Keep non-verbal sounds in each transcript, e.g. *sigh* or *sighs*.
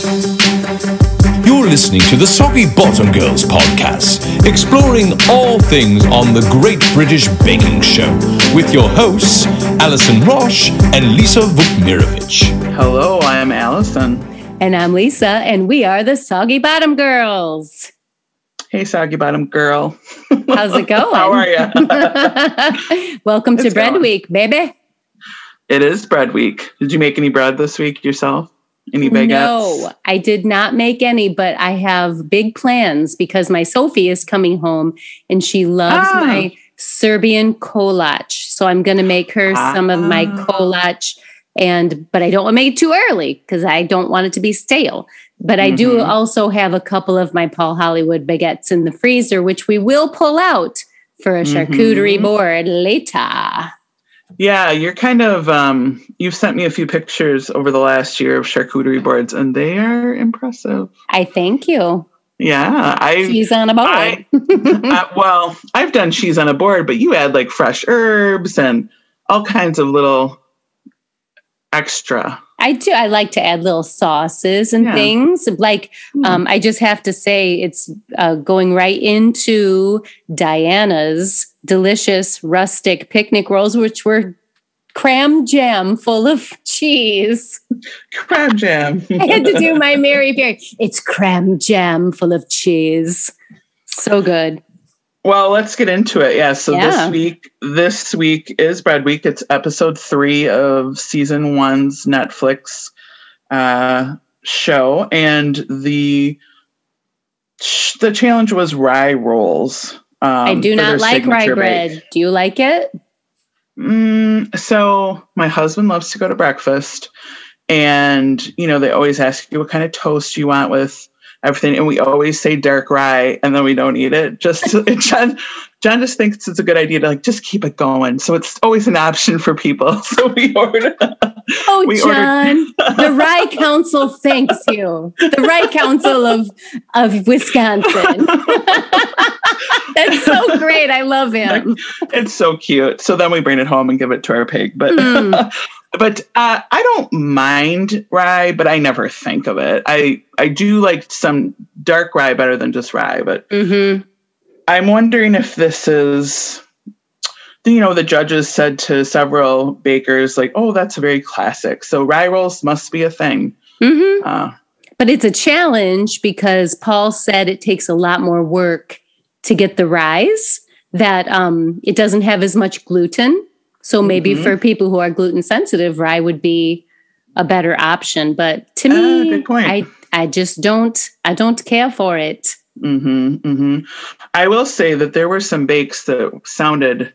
You're listening to the Soggy Bottom Girls podcast, exploring all things on the Great British Baking Show with your hosts, Alison Roche and Lisa Vukmirovich. Hello, I am Alison. And I'm Lisa, and we are the Soggy Bottom Girls. Hey, Soggy Bottom Girl. How's it *laughs* going? How are you? *laughs* Welcome to Bread going. Week, baby. it is bread week. Did you make any bread this week yourself? Any baguettes? No, I did not make any, but I have big plans because my Sophie is coming home and she loves Ah. my Serbian kolac. So I'm going to make her some of my Ah. kolac and but I don't want to make it too early because I don't want it to be stale. But I do Mhm. also have a couple of my Paul Hollywood baguettes in the freezer, which we will pull out for a charcuterie Mhm. board later. Yeah, you're kind of um you've sent me a few pictures over the last year of charcuterie boards and they are impressive. I thank you. Yeah, I She's on a board. I- uh, well, I've done cheese on a board, but you add like fresh herbs and all kinds of little extra. I do. I like to add little sauces and Yeah. things. Like, Hmm. um, I just have to say, it's uh, going right into Diana's delicious rustic picnic rolls, which were cram jam full of *laughs* cheese. Crab jam. *laughs* I had to do my Mary Berry. It's cram jam full of cheese. So good. Well, let's get into it. Yeah. So Yeah. this week, this week is Bread Week. It's episode three of season one's Netflix uh, show, and the the challenge was rye rolls. Um, I do not like rye signature bread. bake. Do you like it? Mm, so my husband loves to go to breakfast, and you know they always ask you what kind of toast you want with everything, and we always say dark rye, and then we don't eat it. Just *laughs* *laughs* John, John just thinks it's a good idea to like just keep it going, so it's always an option for people. *laughs* So we order. Oh, We ordered- John, the Rye Council thanks you. The Rye Council of of Wisconsin. That's so great. I love him. it's so cute. So then we bring it home and give it to our pig, but. Mm. But uh, I don't mind rye, but I never think of it. I I do like some dark rye better than just rye, but hmm I'm wondering if this is, you know, the judges said to several bakers, like, oh, that's a very classic. So rye rolls must be a thing. hmm Uh, But it's a challenge because Paul said it takes a lot more work to get the rise. That um, it doesn't have as much gluten. So maybe Mhm. for people who are gluten sensitive, rye would be a better option. But to Ah, me, point. I I just don't I don't care for it. hmm hmm I will say that there were some bakes that sounded.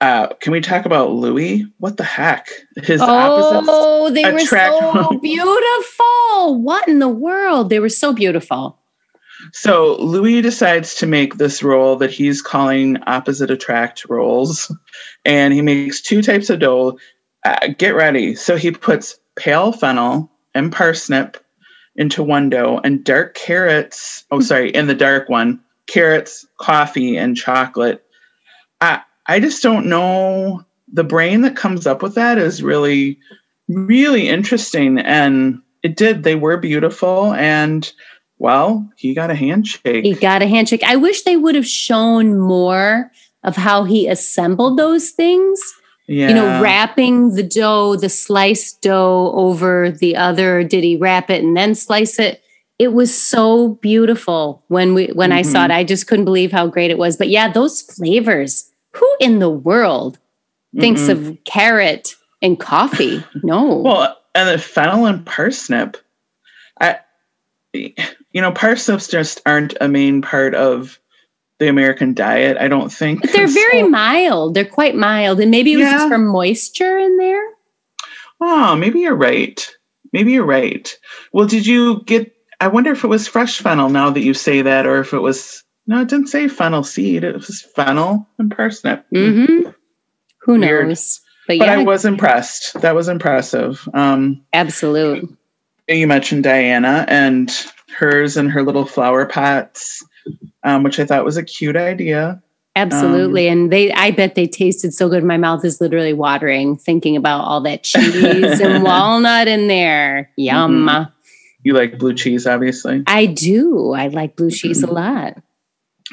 Uh, can we talk about Luis? What the heck? His opposites. Oh, they were so *laughs* beautiful. What in the world? They were so beautiful. So Luis decides to make this roll that he's calling opposite attract rolls, and he makes two types of dough. Uh, get ready. So he puts pale fennel and parsnip into one dough, and dark carrots. Oh, sorry, in the dark one, carrots, coffee, and chocolate. I I just don't know. The brain that comes up with that is really, really interesting, and it did. They were beautiful, and well, he got a handshake. He got a handshake. I wish they would have shown more of how he assembled those things. yeah. You know, wrapping the dough, the sliced dough over the other. Did he wrap it and then slice it? It was so beautiful when we when I saw it. Mhm. I just couldn't believe how great it was. But yeah, those flavors. Who in the world thinks Mm-mm. of carrot and coffee? No. well, and the fennel and parsnip. You know, parsnips just aren't a main part of the American diet. I don't think But they're very So- mild. They're quite mild. And maybe it was Yeah. just for moisture in there. Oh, maybe you're right. Maybe you're right. Well, did you get? I wonder if it was fresh fennel. Now that you say that, or if it was. No, it didn't say fennel seed. It was fennel and parsnip. hmm Who Weird. knows? But But yeah, I was impressed. That was impressive. Um, absolute. You mentioned Diana and hers and her little flower pots, um, which I thought was a cute idea. Absolutely. and they I bet they tasted so good. My mouth is literally watering thinking about all that cheese and *laughs* walnut in there. Yum. You like blue cheese, obviously. I do. I like blue cheese a lot.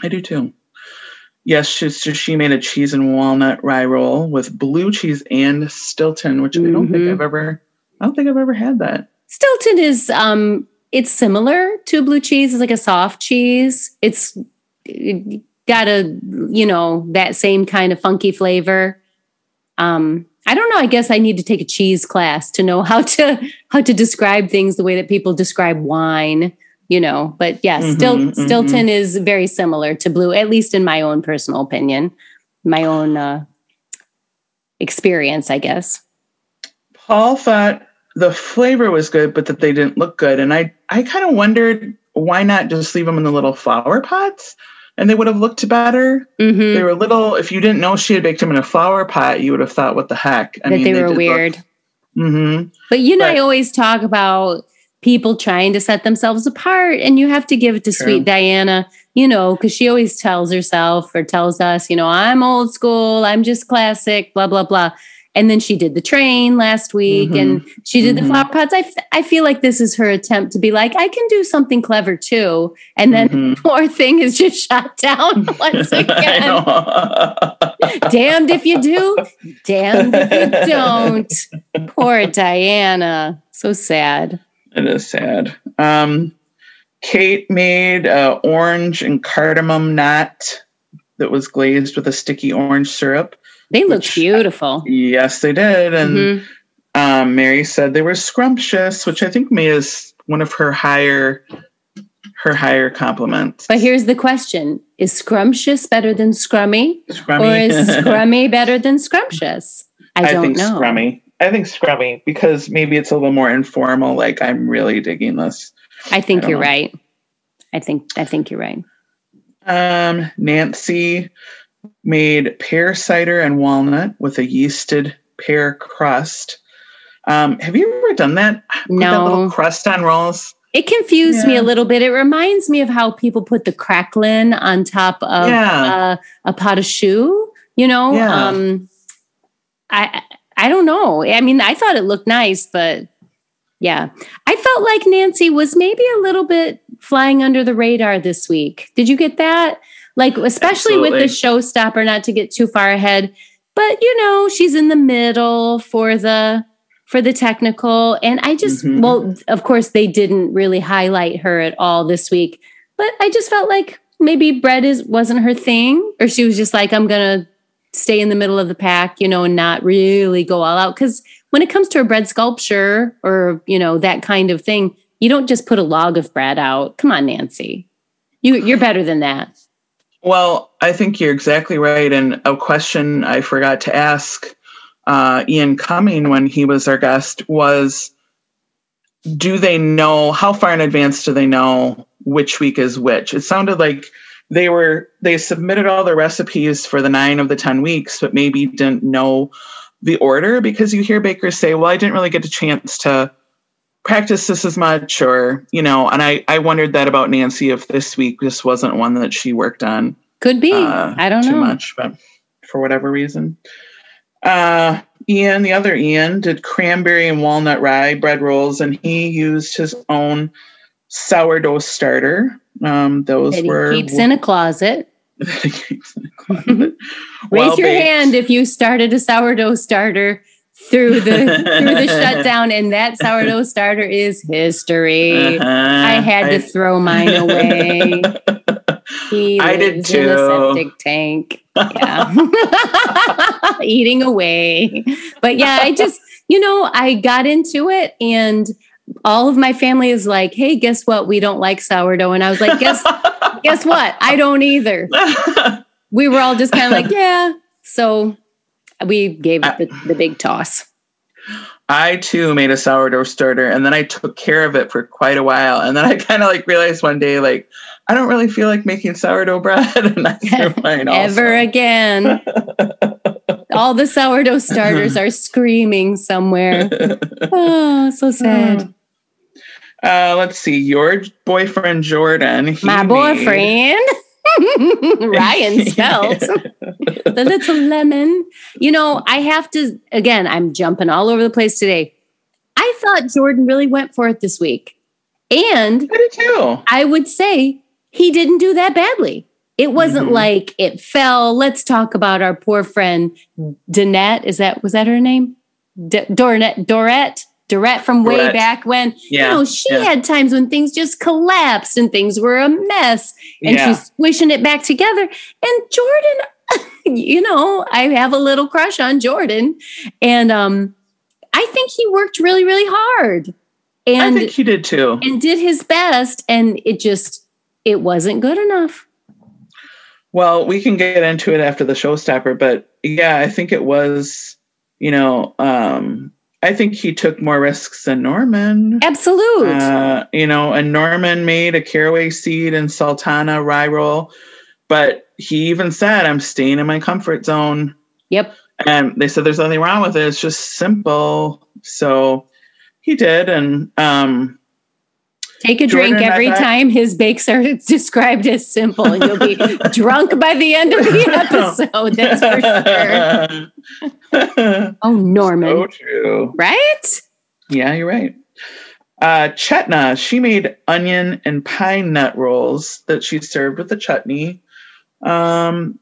I do too. Yes, she, so she made a cheese and walnut rye roll with blue cheese and Stilton, which I don't think Mhm. I've ever. I don't think I've ever had that. Stilton is um it's similar to blue cheese. It's like a soft cheese. It's it got a you know that same kind of funky flavor. Um I don't know. I guess I need to take a cheese class to know how to *laughs* how to describe things the way that people describe wine, you know. But yeah, Stil- Mhm, mhm. Stilton is very similar to blue, at least in my own personal opinion, my own uh, experience, I guess. Paul thought the flavor was good, but that they didn't look good, and I I kind of wondered why not just leave them in the little flower pots, and they would have looked better. hmm They were little. If you didn't know she had baked them in a flower pot, you would have thought, "What the heck?" I that they were weird. hmm But you know, I always talk about people trying to set themselves apart, and you have to give it to True. sweet Diana, you know, because she always tells herself or tells us, you know, I'm old school, I'm just classic, blah, blah, blah. And then she did the train last week Mhm. and she did the Mhm. flower pots. I, f- I feel like this is her attempt to be like, I can do something clever too. And then Mhm. *laughs* poor thing is just *laughs* shot down *laughs* once again. damned if you do, damned if you don't. Poor Diana. So sad. It is sad. Um, Kate made uh, orange and cardamom knot that was glazed with a sticky orange syrup. They looked Which- beautiful. Yes, they did. And Mhm. um, Mary said they were scrumptious, which I think may is one of her higher her higher compliments. But here's the question Is scrumptious better than scrummy? Scrummy. Or is *laughs* scrummy better than scrumptious? I, I don't think know. scrummy. I think scrummy because maybe it's a little more informal. Like I'm really digging this. I think I you're know. right. I think I think you're right. Um, Nancy made pear cider and walnut with a yeasted pear crust. Um, have you ever done that? Put that little No. crust on rolls. It confused me a little bit. It reminds me of how people put the craquelin on top of Yeah. uh, a pâte à choux. You know, Yeah. um, I I don't know. I mean, I thought it looked nice, but yeah, I felt like Nancy was maybe a little bit flying under the radar this week. Did you get that? Like, especially with the showstopper, not to get too far ahead, but you know, she's in the middle for the for the technical, and I just Mhm. well, of course, they didn't really highlight her at all this week, but I just felt like maybe bread is wasn't her thing, or she was just like, I'm gonna stay in the middle of the pack, you know, and not really go all out. Because when it comes to a bread sculpture or you know that kind of thing, you don't just put a log of bread out. Come on, Nancy, you you're better than that. Well, I think you're exactly right. And a question I forgot to ask uh, Ian Cumming when he was our guest was Do they know how far in advance do they know which week is which? It sounded like they were they submitted all the recipes for the nine of the 10 weeks, but maybe didn't know the order because you hear bakers say, Well, I didn't really get a chance to practice this as much or you know and i i wondered that about nancy if this week this wasn't one that she worked on Could be. uh, I don't too know. Too much, but for whatever reason. Uh, Iain, the other Iain, did cranberry and walnut rye bread rolls, and he used his own sourdough starter. Um, those That were *laughs* he keeps in a closet. keeps in a closet. Raise your Well-baked. hand if you started a sourdough starter through the *laughs* through the shutdown, and that sourdough starter is history. Uh-huh. I had to throw mine away. *laughs* He I did lives in a too. septic tank. Yeah. *laughs* Eating away. But yeah, I just, you know, I got into it and all of my family is like, hey, guess what? We don't like sourdough. And I was like, guess guess what? I don't either. We were all just kind of like, yeah. So we gave it the, the big toss. I too made a sourdough starter and then I took care of it for quite a while. And then I kind of like realized one day, like, I don't really feel like making sourdough *laughs* bread. and I threw *laughs* mine. Ever again. all the sourdough starters are screaming somewhere. *laughs* Oh, so sad. Uh, let's see. Your boyfriend Jordan. he My made- boyfriend, *laughs* Ryan *laughs* Spelt, *laughs* the little lemon. You know, I have to, again, I'm jumping all over the place today. I thought Jordan really went for it this week. And I did too. I would say he didn't do that badly. It wasn't Mhm. like it fell. Let's talk about our poor friend Danette. Is that was that her name? D- Dorette, Dorette, Dorette from way back when. Yeah. You know, she yeah. had times when things just collapsed and things were a mess, and yeah. she's squishing it back together. And Jordan, *laughs* you know, I have a little crush on Jordan, and um, I think he worked really, really hard, I and think he did too. and did his best, and it just it wasn't good enough. Well, we can get into it after the showstopper, but yeah, I think it was, you know, um, I think he took more risks than Norman. Absolute. Uh, you know, and Norman made a caraway seed and sultana rye roll, but he even said, I'm staying in my comfort zone. yep. And they said there's nothing wrong with it. It's just simple. So he did. And um, Take a Jordan, drink every time his bakes are *laughs* described as simple, and you'll be *laughs* drunk by the end of the *laughs* episode. That's for sure. Oh, Norman. so true. right? Yeah, you're right. Uh, Chetna, she made onion and pine nut rolls that she served with the chutney. Um,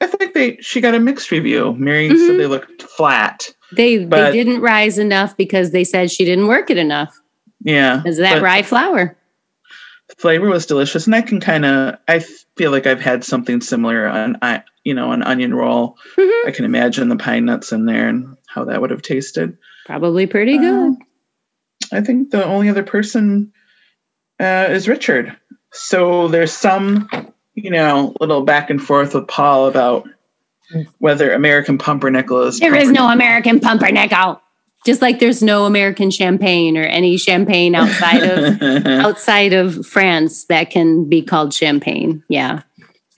I, think they she got a mixed review. Mary Mhm. said they looked flat. They they didn't rise enough because they said she didn't work it enough. Yeah, Is that but rye flour? flavor was delicious, and I can kind of I feel like I've had something similar on I you know an onion roll. Mhm. I can imagine the pine nuts in there and how that would have tasted. Probably pretty good. Uh, I think the only other person uh, is Richard. So there's some, you know, little back and forth with Paul about whether American pumpernickel is. There is no American pumpernickel. Just like there's no American champagne or any champagne outside of *laughs* outside of France that can be called champagne. Yeah.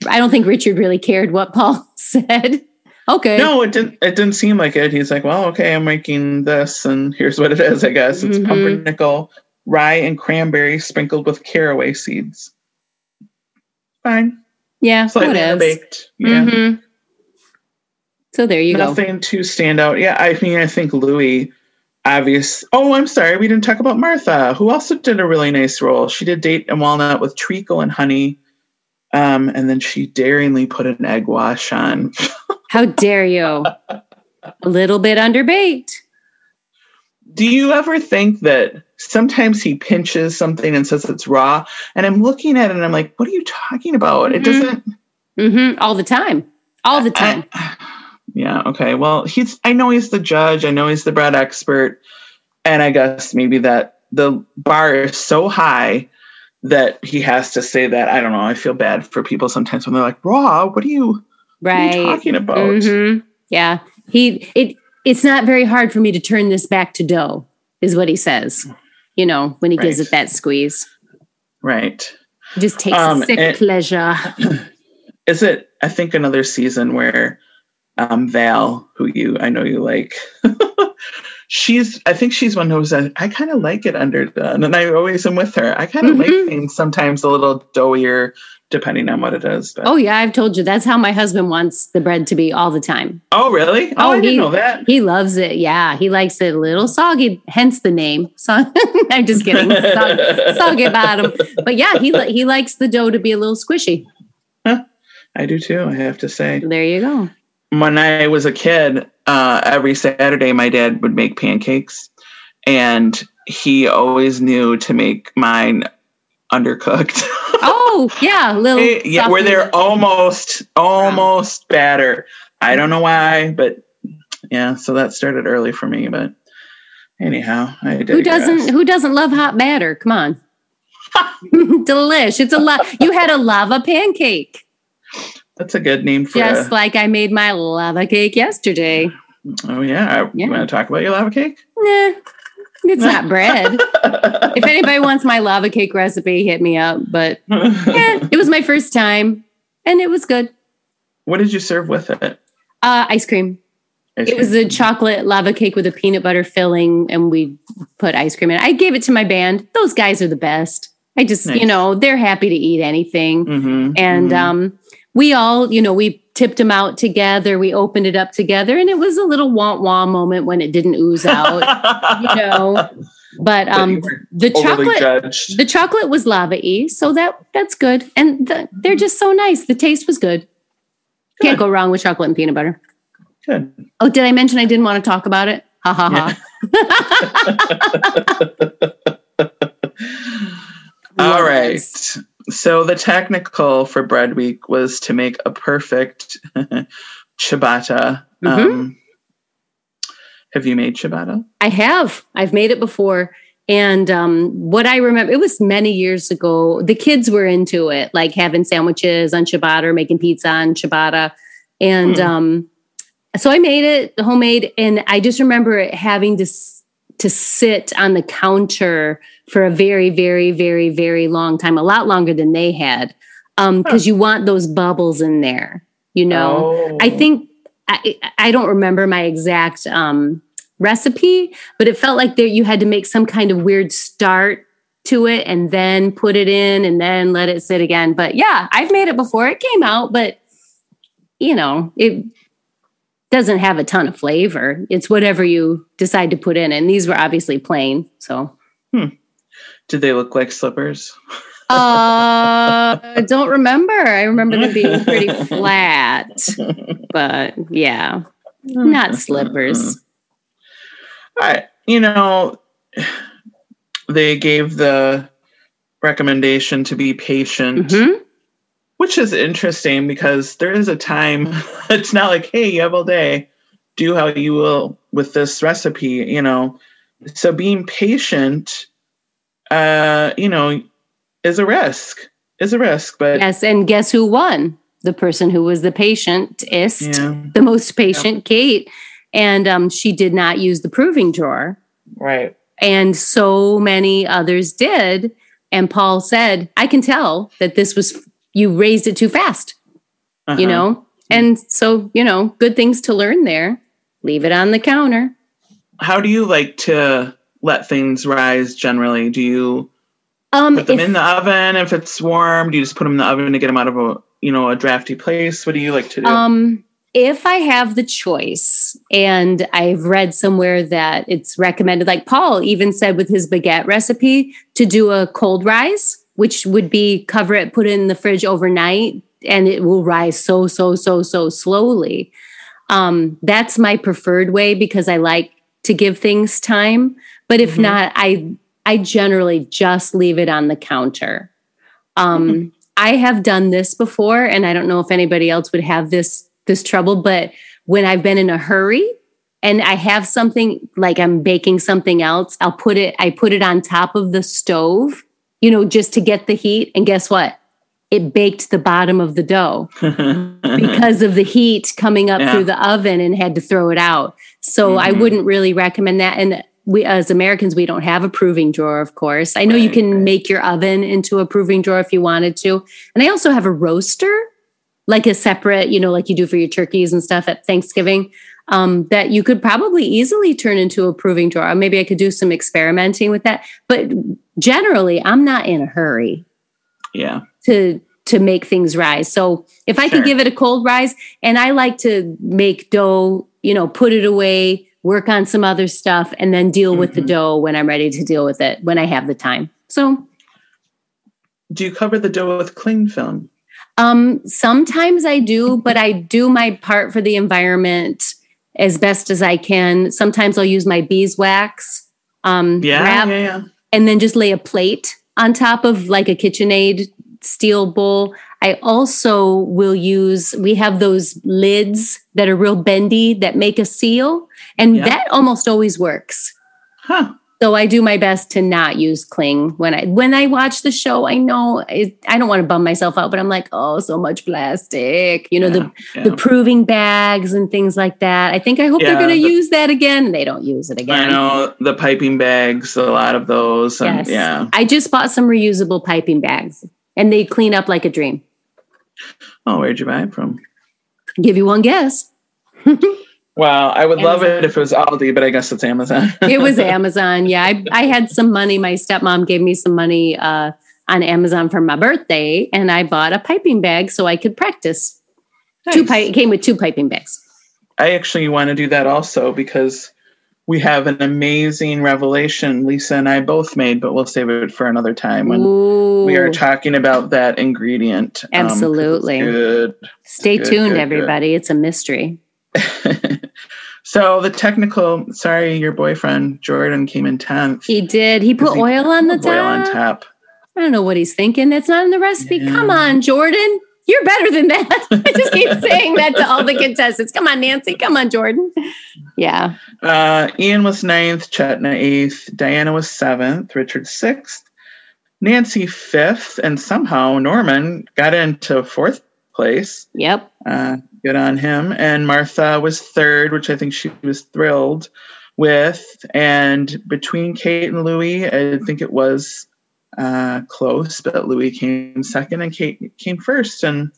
I don't think Richard really cared what Paul *laughs* said. Okay. no, it didn't. It didn't seem like it. He's like, well, okay, I'm making this, and here's what it is. I guess it's Mhm. pumpernickel, rye, and cranberry sprinkled with caraway seeds. Fine, Yeah. slightly Whatever. baked. Yeah. Mhm. So there you go. Nothing to stand out. Yeah, I mean, I think Luis, obvious. Oh, I'm sorry, we didn't talk about Martha, who also did a really nice role. She did date and walnut with treacle and honey, um, and then she daringly put an egg wash on. *laughs* How dare you? A little bit underbaked. Do you ever think that sometimes he pinches something and says it's raw, and I'm looking at it and I'm like, what are you talking about? It Mhm. doesn't. hmm All the time. All the time. I- yeah. Okay. Well, he's. I know he's the judge. I know he's the bread expert, and I guess maybe that the bar is so high that he has to say that. I don't know. I feel bad for people sometimes when they're like, "Raw, what are you, what are you right. talking about?" Mhm. Yeah. He it it's not very hard for me to turn this back to dough, is what he says. You know, when he gives it that squeeze. Right. Just takes Um, a sick and- pleasure. *clears throat* Is it? I think another season where um, Val, who you I know you like. *laughs* She's, I think she's one who's, I kind of like it underdone, and I always am with her. I kind of Mhm. like things sometimes a little doughier, depending on what it is. But, Oh yeah, I've told you that's how my husband wants the bread to be all the time. oh, really? Oh, Oh, I didn't he- know that. He loves it. Yeah, he likes it a little soggy, hence the name. *laughs* So I'm just kidding. Sog, *laughs* soggy bottom. But yeah, he he likes the dough to be a little squishy. I do too. I have to say. There you go. When I was a kid, uh, every Saturday my dad would make pancakes, and he always knew to make mine undercooked. *laughs* Oh yeah, little yeah, where they're almost almost batter. I don't know why, but yeah. So that started early for me. But anyhow, I. Who doesn't who doesn't love hot batter? Come on. *laughs* *laughs* Delish. It's a lot. You had a lava pancake. That's a good name for. Just A, like I made my lava cake yesterday. oh yeah. Yeah. You want to talk about your lava cake? Nah, it's not *laughs* bread. if anybody wants my lava cake recipe, hit me up. But *laughs* eh, it was my first time and it was good. what did you serve with it? Uh, ice cream. Ice It was a chocolate lava cake with a peanut butter filling, and we put ice cream in. it. I gave it to my band. Those guys are the best. I just, Nice. you know, they're happy to eat anything. Mhm, And mhm. um, we all, you know, we tipped them out together. We opened it up together, and it was a little wah wah moment when it didn't ooze out. *laughs* you know, But um, the chocolate, judged. the chocolate was lava y, so that that's good, and the, they're just so nice. The taste was good. Can't go wrong with chocolate and peanut butter. Good. Oh, did I mention I didn't want to talk about it? Ha ha ha. *laughs* *laughs* All Love right. So the technical for bread week was to make a perfect *laughs* ciabatta. Mhm. Um, have you made ciabatta? I have. I've made it before. And um, what I remember, it was many years ago. The kids were into it, like having sandwiches on ciabatta or making pizza on ciabatta. And Hmm. um, so I made it homemade. And I just remember it having to, s- to sit on the counter for a very, very, very, very long time, a lot longer than they had. Because you want those bubbles in there, you know? Oh. I think I, I don't remember my exact um, recipe, but it felt like there you had to make some kind of weird start to it and then put it in and then let it sit again. But yeah, I've made it before. It came out, but you know, it doesn't have a ton of flavor. It's whatever you decide to put in. And these were obviously plain. So Did they look like slippers? *laughs* uh I don't remember. I remember them being pretty *laughs* flat. But yeah, not slippers. I, you know, they gave the recommendation to be patient, Mhm. Which is interesting because there is a time. *laughs* It's not like, hey, you have all day, do how you will with this recipe, you know. So being patient, uh, you know, is a risk. Is a risk, but Yes, and guess who won? The person who was the patientist, yeah, the most patient, Kate. And um, she did not use the proving drawer. right. And so many others did. And Paul said, I can tell that this was, you raised it too fast, you Uh-huh. know? And so, you know, good things to learn there. Leave it on the counter. How do you like to let things rise generally? Do you Um, put them if- in the oven if it's warm? Do you just put them in the oven to get them out of a you know a drafty place? What do you like to do? Um, if I have the choice, and I've read somewhere that it's recommended, like Paul even said with his baguette recipe, to do a cold rise, which would be cover it, put it in the fridge overnight, and it will rise so, so, so, so slowly. Um, that's my preferred way because I like to give things time. But if Mhm. not, I I generally just leave it on the counter. Um, I have done this before, and I don't know if anybody else would have this this trouble, but when I've been in a hurry and I have something like I'm baking something else, I'll put it, I put it on top of the stove, you know, just to get the heat. And guess what? It baked the bottom of the dough *laughs* because of the heat coming up Yeah. through the oven and had to throw it out. So I Mhm. wouldn't really recommend that. And we, as Americans, we don't have a proving drawer, of course. I know you can right. make your oven into a proving drawer if you wanted to. And I also have a roaster, like a separate, you know, like you do for your turkeys and stuff at Thanksgiving, um, that you could probably easily turn into a proving drawer. Maybe I could do some experimenting with that. But generally, I'm not in a hurry yeah. to to make things rise. So if I Sure. could give it a cold rise, and I like to make dough, you know, put it away, work on some other stuff, and then deal with the Mhm. dough when I'm ready to deal with it when I have the time. So Do you cover the dough with cling film? um, sometimes I do, but I do my part for the environment as best as I can. Sometimes I'll use my beeswax um, Yeah, wrap yeah, yeah. And then just lay a plate on top of like a KitchenAid steel bowl. I also will use, we have those lids that are real bendy that make a seal, and Yeah. that almost always works. Huh. So I do my best to not use cling when I when I watch the show. I know it, I don't want to bum myself out, but I'm like, oh, so much plastic. You know the yeah, the proving bags and things like that. I think I hope they're going to the- use that again. They don't use it again. I know the piping bags, a lot of those. And Yes. Yeah. I just bought some reusable piping bags and they clean up like a dream. Oh, where'd you buy it from? Give you one guess. *laughs* Wow, I would love it if it was Aldi, but I guess it's Amazon. *laughs* It was *laughs* Amazon. Yeah, I, I had some money. My stepmom gave me some money uh, on Amazon for my birthday, and I bought a piping bag so I could practice. Two Nice. pi- it came with two piping bags. I actually want to do that also because we have an amazing revelation Lisa and I both made, but we'll save it for another time when Ooh, we are talking about that ingredient. um, Absolutely. good. Stay good, tuned, good, good. everybody. It's a mystery. *laughs* so the technical, sorry, your boyfriend Jordan came in tenth. He did. He put He oil on the Put oil on top. top. I don't know what he's thinking. That's not in the recipe. Yeah. Come on, Jordan. You're better than that. *laughs* I just keep *laughs* saying that to all the contestants. Come on, Nancy. Come on, Jordan. Yeah. Uh, Iain was ninth, Chetna eighth, Diana was seventh, Richard sixth, Nancy fifth, and somehow Norman got into fourth place. Yep. Uh, good on him. And Martha was third, which I think she was thrilled with. And between Kate and Louie, I think it was uh, close, but Louie came second and Kate came first. And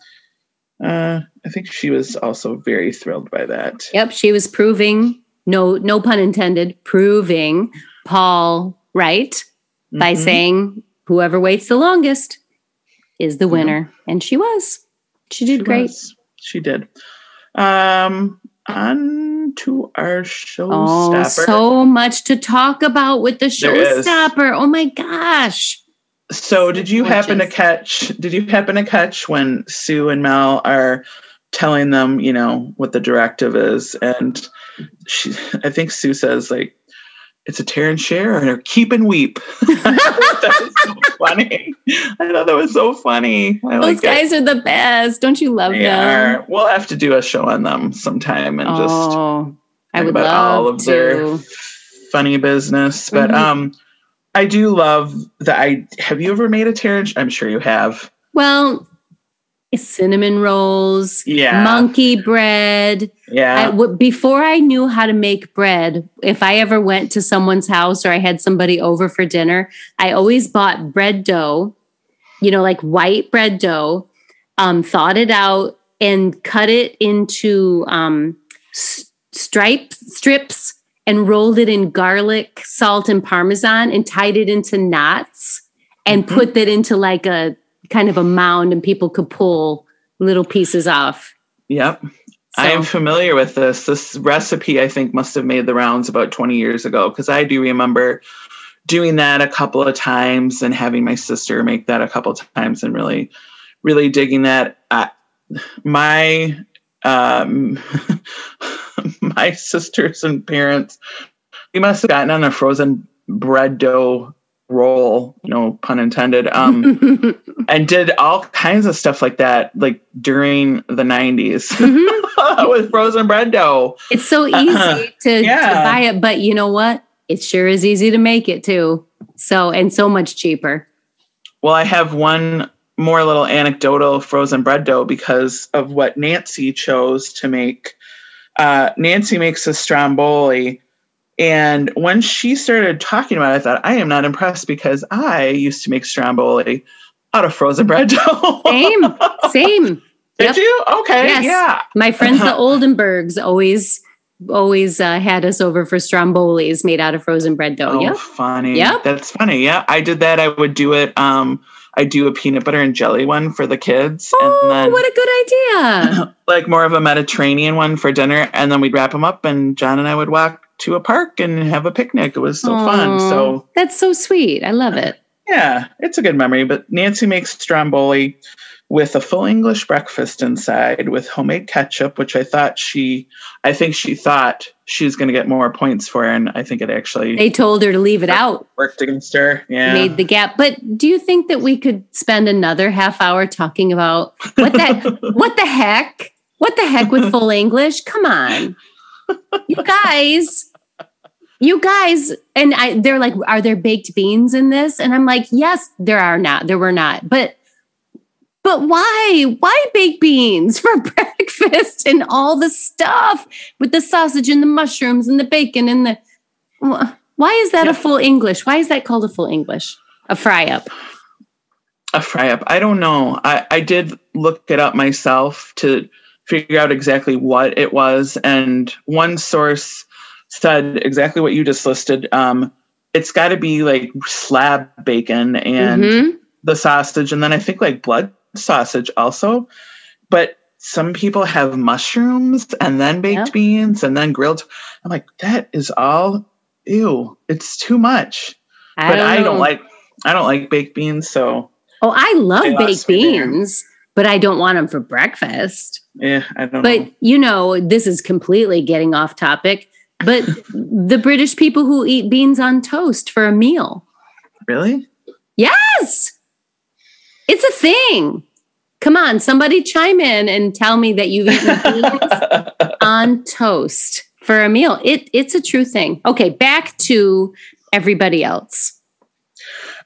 uh, I think she was also very thrilled by that. Yep. She was proving, no, no pun intended, proving Paul right by Mhm. saying whoever waits the longest is the winner. And she was. She did She great. was. She did. Um, on to our showstopper. Oh, so much to talk about with the showstopper. Oh my gosh. So, did you happen to catch? Did you happen to catch when Sue and Mel are telling them, you know, what the directive is, and she, I think Sue says like, "It's a tear and share or keep and weep." *laughs* that was so funny. I thought that was so funny. I Those like it. guys are the best. Don't you love They them? are. We'll have to do a show on them sometime and just oh, I talk would about love all of to. their funny business. But Mhm. um, I do love the. I have you ever made a tear? and sh- I'm sure you have. Well, cinnamon rolls, Yeah. monkey bread. Yeah. w- before I knew how to make bread, if I ever went to someone's house or I had somebody over for dinner, I always bought bread dough, you know, like white bread dough, um, thawed it out and cut it into um, s- stripe strips and rolled it in garlic, salt, and parmesan and tied it into knots and Mhm. put that into like a kind of a mound and people could pull little pieces off. Yep. I am familiar with this. This recipe, I think, must have made the rounds about 20 years ago because I do remember doing that a couple of times and having my sister make that a couple of times and really, really digging that. I, my um, *laughs* my sisters and parents, we must have gotten on a frozen bread dough roll, no pun intended. Um, *laughs* and did all kinds of stuff like that, like during the 90s *laughs* Mhm. with frozen bread dough. It's so easy Uh-huh. to, Yeah. to buy it, but you know what? It sure is easy to make it too. So, and so much cheaper. Well, I have one more little anecdotal frozen bread dough because of what Nancy chose to make. Uh, Nancy makes a stromboli. And when she started talking about it, I thought, I am not impressed because I used to make stromboli out of frozen bread *laughs* dough. Same, *laughs* same. Did Yep. you? Okay. Yes. Yeah. My friends, the *laughs* Oldenburgs, always, always uh, had us over for strombolis made out of frozen bread dough. Oh, Yep. funny. Yep. That's funny. Yeah, I did that. I would do it. Um, I do a peanut butter and jelly one for the kids, Oh, and then what a good idea. like more of a Mediterranean one for dinner, and then we'd wrap them up, and John and I would walk to a park and have a picnic. It was so fun. So that's so sweet. I love it. yeah, it's a good memory. But Nancy makes stromboli with a full English breakfast inside with homemade ketchup, which I thought she, I think she thought she was going to get more points for, and I think it actually They told her to leave it out. worked against her. Yeah. made the gap. But do you think that we could spend another half hour talking about what that *laughs* what the heck? What the heck with full English? Come on. You guys. You guys and I they're like are there baked beans in this? And I'm like, "Yes, there are not. There were not." But but why? Why baked beans for *laughs* breakfast and all the stuff with the sausage and the mushrooms and the bacon and the why is that Yeah. a full English? Why is that called a full English? A fry up. a fry up. I don't know. I, I did look it up myself to figure out exactly what it was. And one source said exactly what you just listed. Um, it's got to be like slab bacon and Mhm. the sausage, and then I think like blood sausage also. But some people have mushrooms and then baked Yep. beans and then grilled. I'm like, that is all ew. It's too much. I but don't I don't know. like I don't like baked beans, so Oh, I love lost baked beans. there. But I don't want them for breakfast. yeah, I don't But know. you know, this is completely getting off topic. But the British people who eat beans on toast for a meal. Really? Yes. It's a thing. Come on, somebody chime in and tell me that you've eaten *laughs* beans on toast for a meal. It it's a true thing. Okay, back to everybody else.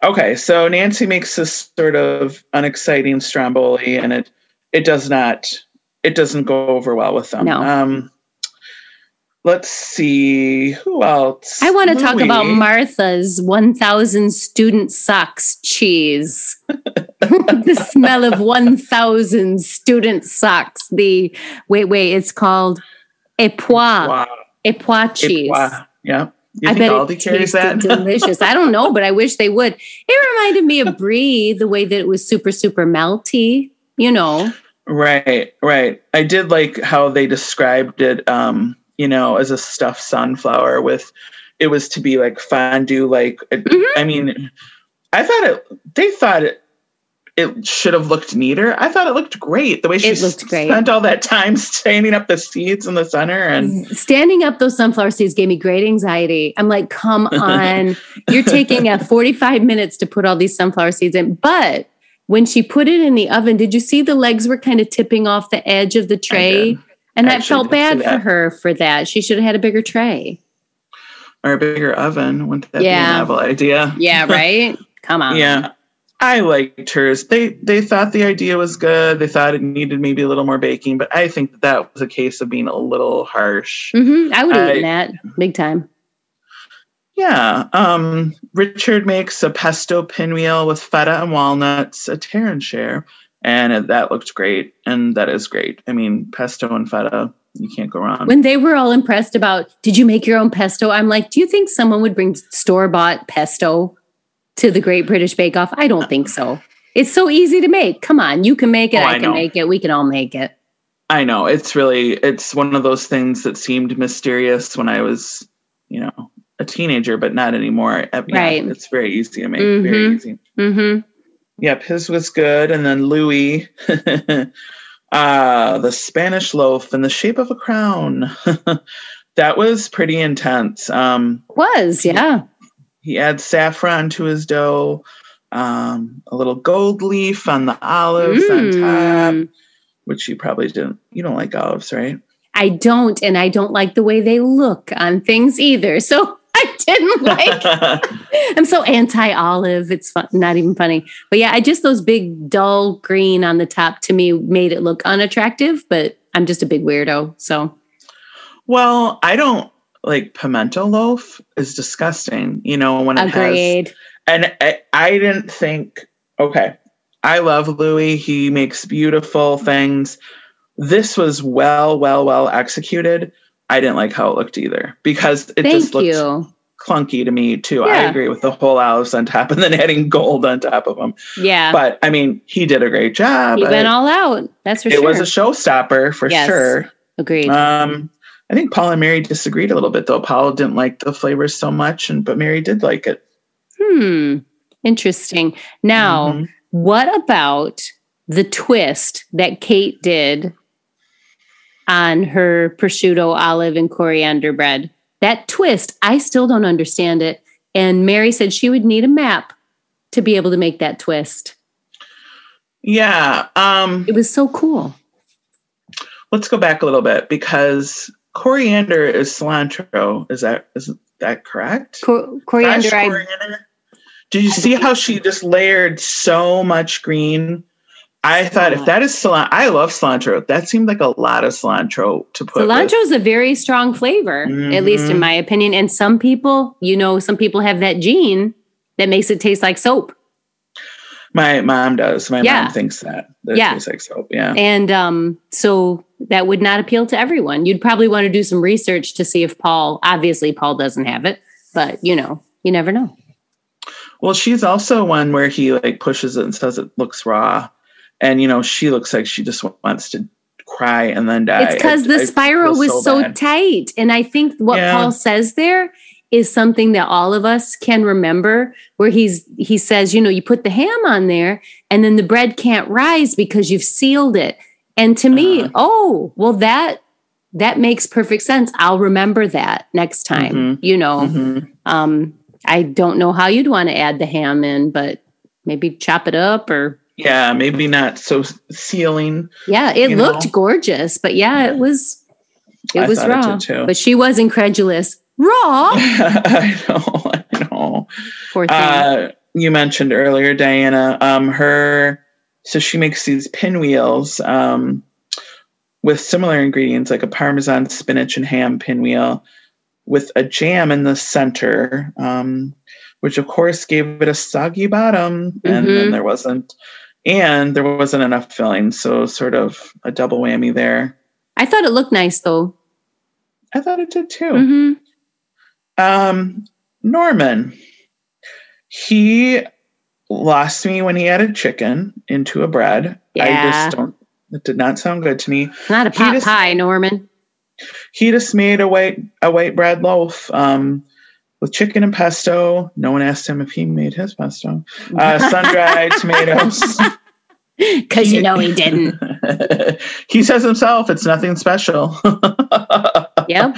Okay, so Nancy makes this sort of unexciting stromboli, and it it does not it doesn't go over well with them. No. Um, let's see who else. I want to talk about Martha's 1000 student socks cheese. *laughs* the smell of 1000 student socks. The wait, wait, it's called Époisses. Wow. Époisses cheese. Wow. Yeah. You I think bet Aldi it carries that? *laughs* delicious. I don't know, but I wish they would. It reminded me of brie, the way that it was super, super melty. You know, Right, right. I did like how they described it, um, you know, as a stuffed sunflower with it was to be like fondue, like Mhm. I mean, I thought it they thought it it should have looked neater. I thought it looked great. The way she It looked great. spent all that time *laughs* standing up the seeds in the center and mm-hmm. standing up those sunflower seeds gave me great anxiety. I'm like, come *laughs* on, you're taking a 45 minutes to put all these sunflower seeds in. But when she put it in the oven, did you see the legs were kind of tipping off the edge of the tray? And I I felt bad for her for that. She should have had a bigger tray. or a bigger oven. Wouldn't that Yeah. be a novel idea? Yeah, right? *laughs* Come on. Yeah. I liked hers. They they thought the idea was good. They thought it needed maybe a little more baking, but I think that, that was a case of being a little harsh. hmm I would have eaten that big time. Yeah. Um, Richard makes a pesto pinwheel with feta and walnuts, a tear and share, and that looked great. And that is great. I mean, pesto and feta, you can't go wrong. When they were all impressed about, did you make your own pesto? I'm like, do you think someone would bring store bought pesto to the Great British Bake Off? I don't think so. It's so easy to make. Come on, you can make it. Oh, I, I can know. make it. We can all make it. I know it's really it's one of those things that seemed mysterious when I was, you know, a teenager, but not anymore. Uh, yeah, Right. It's very easy to make. Very Mhm. easy. hmm Yep, his was good. And then Luis, *laughs* uh, the Spanish loaf in the shape of a crown. *laughs* that was pretty intense. Um, Was yeah. He adds saffron to his dough, um, a little gold leaf on the olives on top, Mm. which you probably didn't. You don't like olives, right? I don't, and I don't like the way they look on things either. So *laughs* I didn't *laughs* like. I'm so anti-olive. It's fun, not even funny. But yeah, I just those big dull green on the top to me made it look unattractive. But I'm just a big weirdo. So well, I don't like pimento loaf is disgusting. You know when it has agreed. and I, I didn't think okay i love luis he makes beautiful things this was well well well executed i didn't like how it looked either because it just looked you. clunky to me too i agree with the whole olives on top *laughs* and then adding gold on top of them Yeah, but i mean he did a great job he went I- all out. That's for it sure. It was a showstopper for Yes. sure agreed. um i think paul and mary disagreed a little bit though paul didn't like the flavors so much and but mary did like it hmm. Interesting. Now, Mhm. what about the twist that Kate did on her prosciutto, olive, and coriander bread? That twist, I still don't understand it. And Mary said she would need a map to be able to make that twist. yeah um It was so cool. let's go back a little bit because coriander is cilantro. Is that is that correct? Cor- coriander, Fresh I, coriander? Did you see how she just layered so much green? I thought if that is cilantro, I love cilantro. That seemed like a lot of cilantro to put. cilantro is a very strong flavor, at mm-hmm. least in my opinion. And some people, you know, some people have that gene that makes it taste like soap. My mom does. My Yeah. mom thinks that. Yeah. Like soap. Yeah. And um, so that would not appeal to everyone. You'd probably want to do some research to see if Paul, obviously, Paul doesn't have it, but you know, you never know. Well, she's also one where he like pushes it and says it looks raw. And you know, she looks like she just wants to cry and then die. It's because the I spiral feel was so, bad. tight. And I think what Yeah. Paul says there is something that all of us can remember where he's he says, you know, you put the ham on there and then the bread can't rise because you've sealed it. And to me, Uh-huh. oh, well that that makes perfect sense. I'll remember that next time. Mhm. You know. Mhm. Um I don't know how you'd want to add the ham in, but maybe chop it up or Yeah, maybe not so sealing. yeah, it looked know? gorgeous, but yeah, it was it I was thought it. But she was incredulous. Raw. *laughs* I know, I know. Poor thing. Uh, you mentioned earlier, Diana. Um, her so she makes these pinwheels um, with similar ingredients like a parmesan, spinach, and ham pinwheel with a jam in the center, um, which of course gave it a soggy bottom, and then Mhm. there wasn't, and there wasn't enough filling, so sort of a double whammy there. I thought it looked nice though. I thought it did too. hmm Um, Norman, he lost me when he added chicken into a bread. Yeah. I just don't. It did not sound good to me. It's not a pot just- pie, Norman. He just made a white a white bread loaf um, with chicken and pesto. No one asked him if he made his pesto. Uh, sun *laughs* dried tomatoes. *laughs* Because you know he didn't. *laughs* he says himself, it's nothing special. Yep.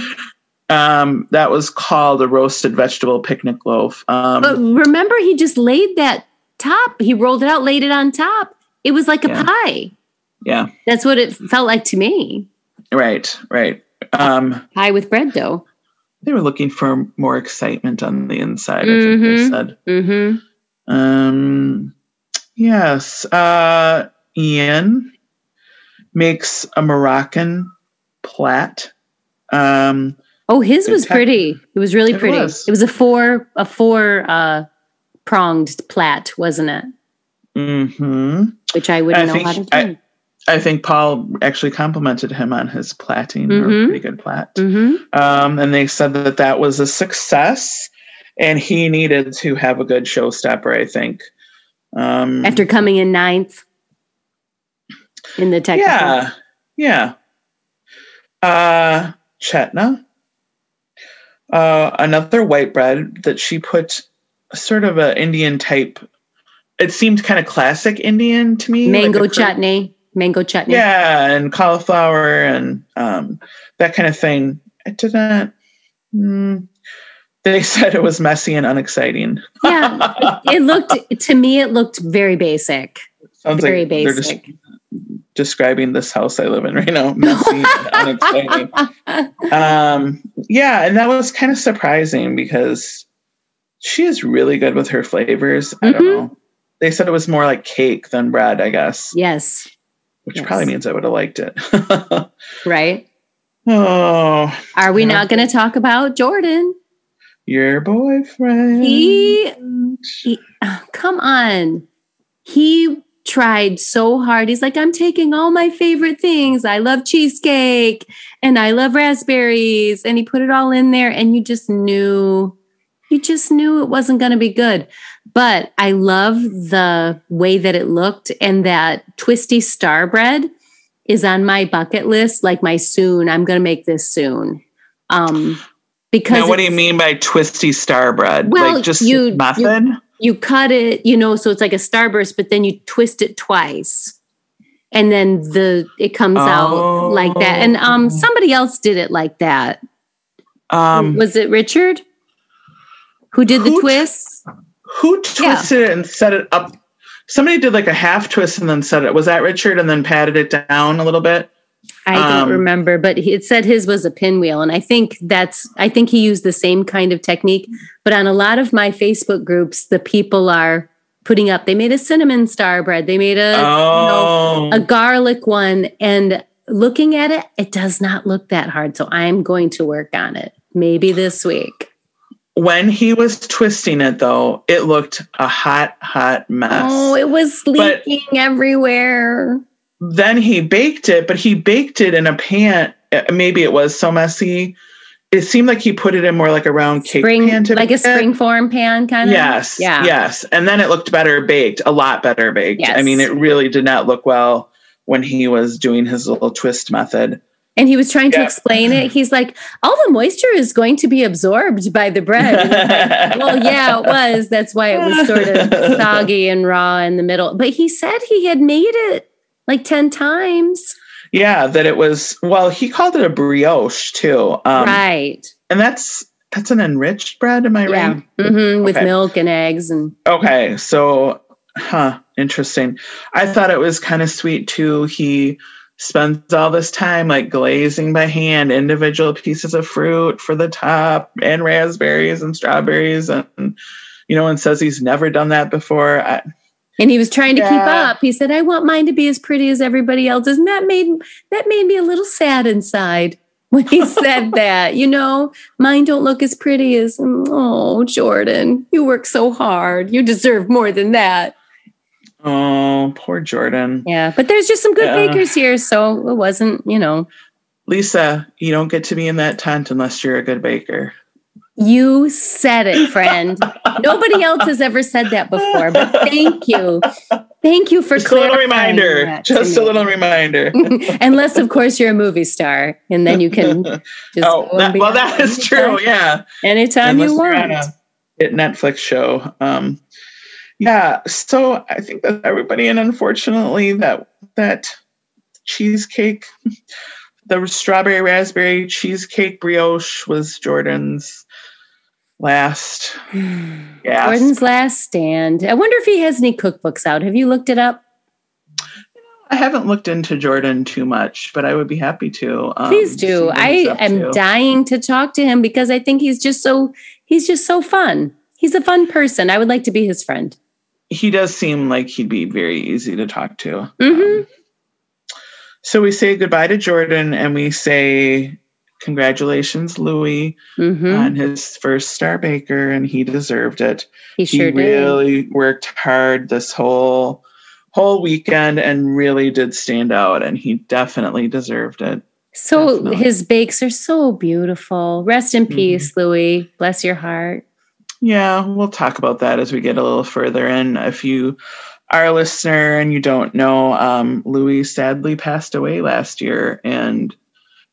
Um, that was called a roasted vegetable picnic loaf. Um, But remember, he just laid that top. He rolled it out, laid it on top. It was like a Yeah. pie. yeah, That's what it felt like to me. right, right. Um, Pie with bread dough. they were looking for more excitement on the inside. I think they Mhm. said. Mm-hmm. Um, yes, uh, Iain makes a Moroccan plait. Um, Oh, his was tech- pretty. It was really It pretty. was. It was a four a four uh pronged plait, wasn't it? Mm-hmm. Which I wouldn't I know think how to do. I- I think Paul actually complimented him on his plaiting, or Mhm. pretty good plait. hmm Um, and they said that that was a success, and he needed to have a good showstopper. I think. Um, After coming in ninth in the technical. yeah, yeah. Uh, Chetna, uh, another white bread that she put sort of a Indian type. It seemed kind of classic Indian to me. Mango cur- chutney. Mango chutney. Yeah, and cauliflower and um, that kind of thing. It didn't. Mm, they *laughs* said it was messy and unexciting. Yeah. *laughs* It looked to me it looked very basic. Sounds very like basic. Describing this house I live in right now. Messy and *laughs* unexciting. Um, yeah, and that was kind of surprising because she is really good with her flavors. I don't Mhm. know. They said it was more like cake than bread, I guess, yes. which yes. probably means I would have liked it. *laughs* Right. oh, Are we not going to talk about Jordan? your boyfriend. He, he oh, come on. He tried so hard. He's like, I'm taking all my favorite things. I love cheesecake and I love raspberries. And he put it all in there, and you just knew, you just knew it wasn't going to be good. But I love the way that it looked, and that twisty star bread is on my bucket list. Like my soon, I'm going to make this soon. Um, because Now, what do you mean by twisty star bread? Well, like just you- you- method? You cut it, you know, so it's like a starburst, but then you twist it twice. And then the it comes out like that. And um Oh. somebody else did it like that. um, Was it Richard? Who did the Who t- twists? who twisted it and set it up? Somebody did like a half twist and then set it. Was that Richard? And then patted it down a little bit. I don't um, remember, but it said his was a pinwheel. And I think that's I think he used the same kind of technique. But on a lot of my Facebook groups, the people are putting up, they made a cinnamon star bread, they made a oh, a garlic one and looking at it it does not look that hard so i'm going to work on it maybe this week when he was twisting it though, it looked a hot, hot mess. oh it was But- leaking everywhere then he baked it, but he baked it in a pan. uh, Maybe it was so messy. It seemed like he put it in more like a round cake spring pan to like a spring form pan kind of Yes. yeah Yes. And then it looked better baked, a lot better baked. I mean, it really did not look well when he was doing his little twist method. And he was trying to Yeah. explain it. He's like, all the moisture is going to be absorbed by the bread. Like, *laughs* well, yeah, it was. That's why it was sort of *laughs* soggy and raw in the middle. But he said he had made it like 10 times. Yeah, that it was. Well, he called it a brioche too, um, right. and that's that's an enriched bread. Am I Yeah. right? hmm With milk and eggs. And Okay, so, huh, interesting. I thought it was kind of sweet too. He spends all this time like glazing by hand individual pieces of fruit for the top and raspberries and strawberries and you know and says he's never done that before I, and he was trying to keep up. He said, I want mine to be as pretty as everybody else's. And that made that made me a little sad inside *laughs* when he said *laughs* that. You know, mine don't look as pretty as oh, Jordan, you work so hard. You deserve more than that. oh poor jordan Yeah, but there's just some good Yeah. bakers here, so it wasn't, you know. lisa you don't get to be in that tent unless you're a good baker You said it, friend. Nobody else has ever said that before, but thank you. Thank you for just a little reminder just a little reminder *laughs* Unless, of course, you're a movie star, and then you can *laughs* just oh that, well that is anytime- true yeah Anytime you Unless you're want. a hit Netflix show. Um, yeah, so I think that everybody, and unfortunately, that that cheesecake, *laughs* the strawberry raspberry cheesecake brioche was Jordan's last. *sighs* Yeah, Jordan's last stand. I wonder if he has any cookbooks out. Have you looked it up? I haven't looked into Jordan too much, but I would be happy to. Um, Please do. I am to. dying to talk to him because I think he's just so he's just so fun. He's a fun person. I would like to be his friend. He does seem like he'd be very easy to talk to. Mhm. Um, so we say goodbye to Jordan and we say congratulations, Luis, Mhm. on his first Star Baker, and he deserved it. He sure he did. really worked hard this whole whole weekend and really did stand out, and he definitely deserved it. So Definitely. his bakes are so beautiful. Rest in Mhm. peace, Luis. Bless your heart. Yeah, we'll talk about that as we get a little further in. If you a listener and you don't know, um, Luis sadly passed away last year, and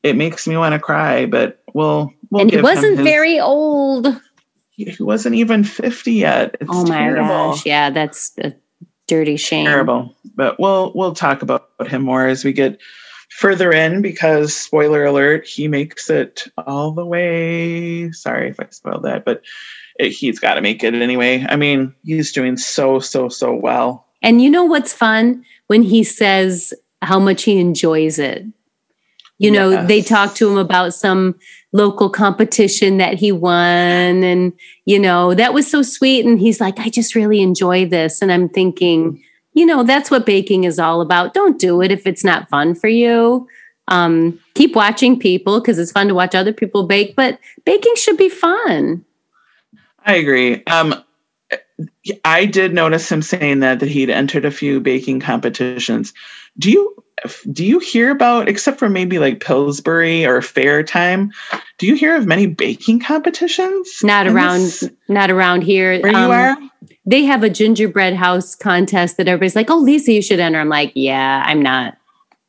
it makes me want to cry. But we'll, we'll and he wasn't his- very old. He wasn't even fifty yet. It's oh my terrible. gosh. Yeah, that's a dirty shame. terrible. But we'll we'll talk about him more as we get further in because spoiler alert, he makes it all the way. Sorry if I spoiled that, but it, he's got to make it anyway. I mean, he's doing so so so well. And you know what's fun? When he says how much he enjoys it. You know, they talk to him about some local competition that he won. And, you know, that was so sweet. And he's like, I just really enjoy this. And I'm thinking, you know, that's what baking is all about. Don't do it if it's not fun for you. Um, keep watching people because it's fun to watch other people bake, but baking should be fun. I agree. Um, I did notice him saying that that he'd entered a few baking competitions. Do you do you hear about except for maybe like Pillsbury or Fair Time? Do you hear of many baking competitions? Not around, this- not around here. where you Um, are. they have a gingerbread house contest that everybody's like, "Oh, Lisa, you should enter." I'm like, "Yeah, I'm not.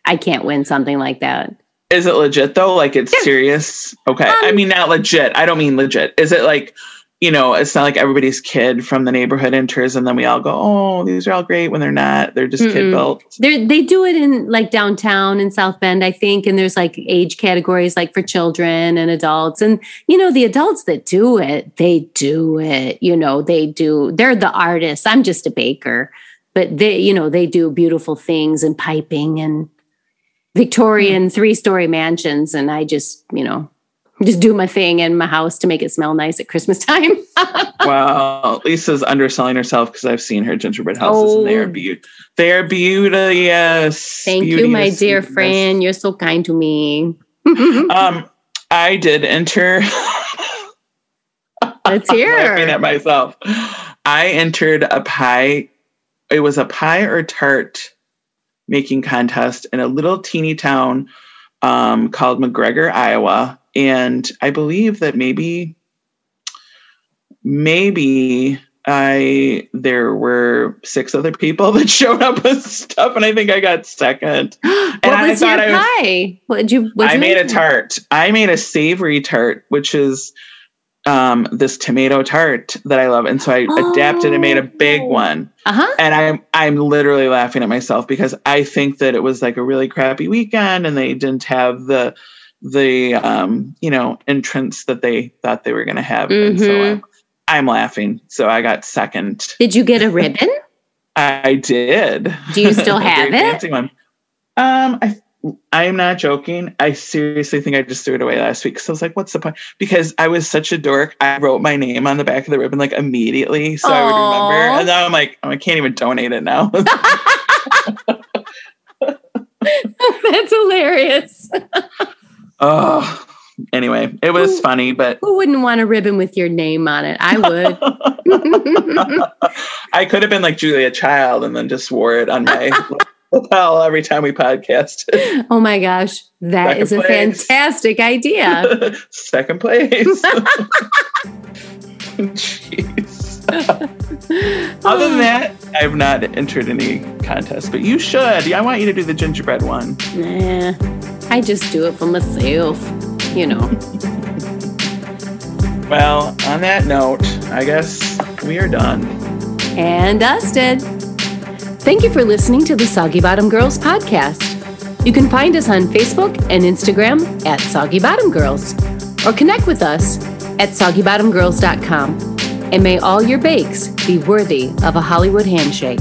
I can't win something like that." Is it legit though? Like it's serious? Okay. I Um, mean, not legit. I don't mean legit. Is it like, you know, it's not like everybody's kid from the neighborhood enters and then we all go, oh, these are all great when they're not. They're just kid built. They they do it in like downtown in South Bend, I think, and there's like age categories like for children and adults. And you know, the adults that do it, they do it. You know, they do. They're the artists. I'm just a baker, but they, you know, they do beautiful things and piping and Victorian hmm. three story mansions, and I just, you know, just do my thing in my house to make it smell nice at Christmas time. *laughs* wow. Lisa's underselling herself because I've seen her gingerbread houses and they are Oh. beautiful. They are beautiful. Yes. Thank you, my dear beauteous. friend. You're so kind to me. *laughs* Um, I did enter. *laughs* Let's I'm hear. laughing at myself. I entered a pie. It was a pie or tart making contest in a little teeny town um, called McGregor, Iowa, and I believe that maybe, maybe I there were six other people *laughs* that showed up with stuff, and I think I got second. *gasps* what I was your thought I was- What did you? I you made a tart. I made a savory tart, which is um this tomato tart that I love, and so I adapted and made a big Oh. one. Uh-huh. And I'm I'm literally laughing at myself because I think that it was like a really crappy weekend, and they didn't have the the um you know entrance that they thought they were going to have. And so Mhm. I'm, I'm laughing. So I got second. Did you get a ribbon? *laughs* I did. Do you still *laughs* have it? one. Um, I I'm not joking. I seriously think I just threw it away last week. So I was like, what's the point? Because I was such a dork. I wrote my name on the back of the ribbon like immediately, so I would remember. And now I'm like, oh, I can't even donate it now. *laughs* That's hilarious. Oh, anyway, it was Ooh. funny, but Who wouldn't want a ribbon with your name on it? I would. *laughs* I could have been like Julia Child and then just wore it on my *laughs* lapel every time we podcast. oh my gosh, that Second is a fantastic idea. *laughs* Second place. Jeez. Other than that, I've not entered any contests, but you should. I want you to do the gingerbread one. Nah, I just do it for myself. You know. Well, on that note, I guess we are done. And dusted. Thank you for listening to the Soggy Bottom Girls podcast. You can find us on Facebook and Instagram at Soggy Bottom Girls or connect with us at soggybottomgirls.com. And may all your bakes be worthy of a Hollywood handshake.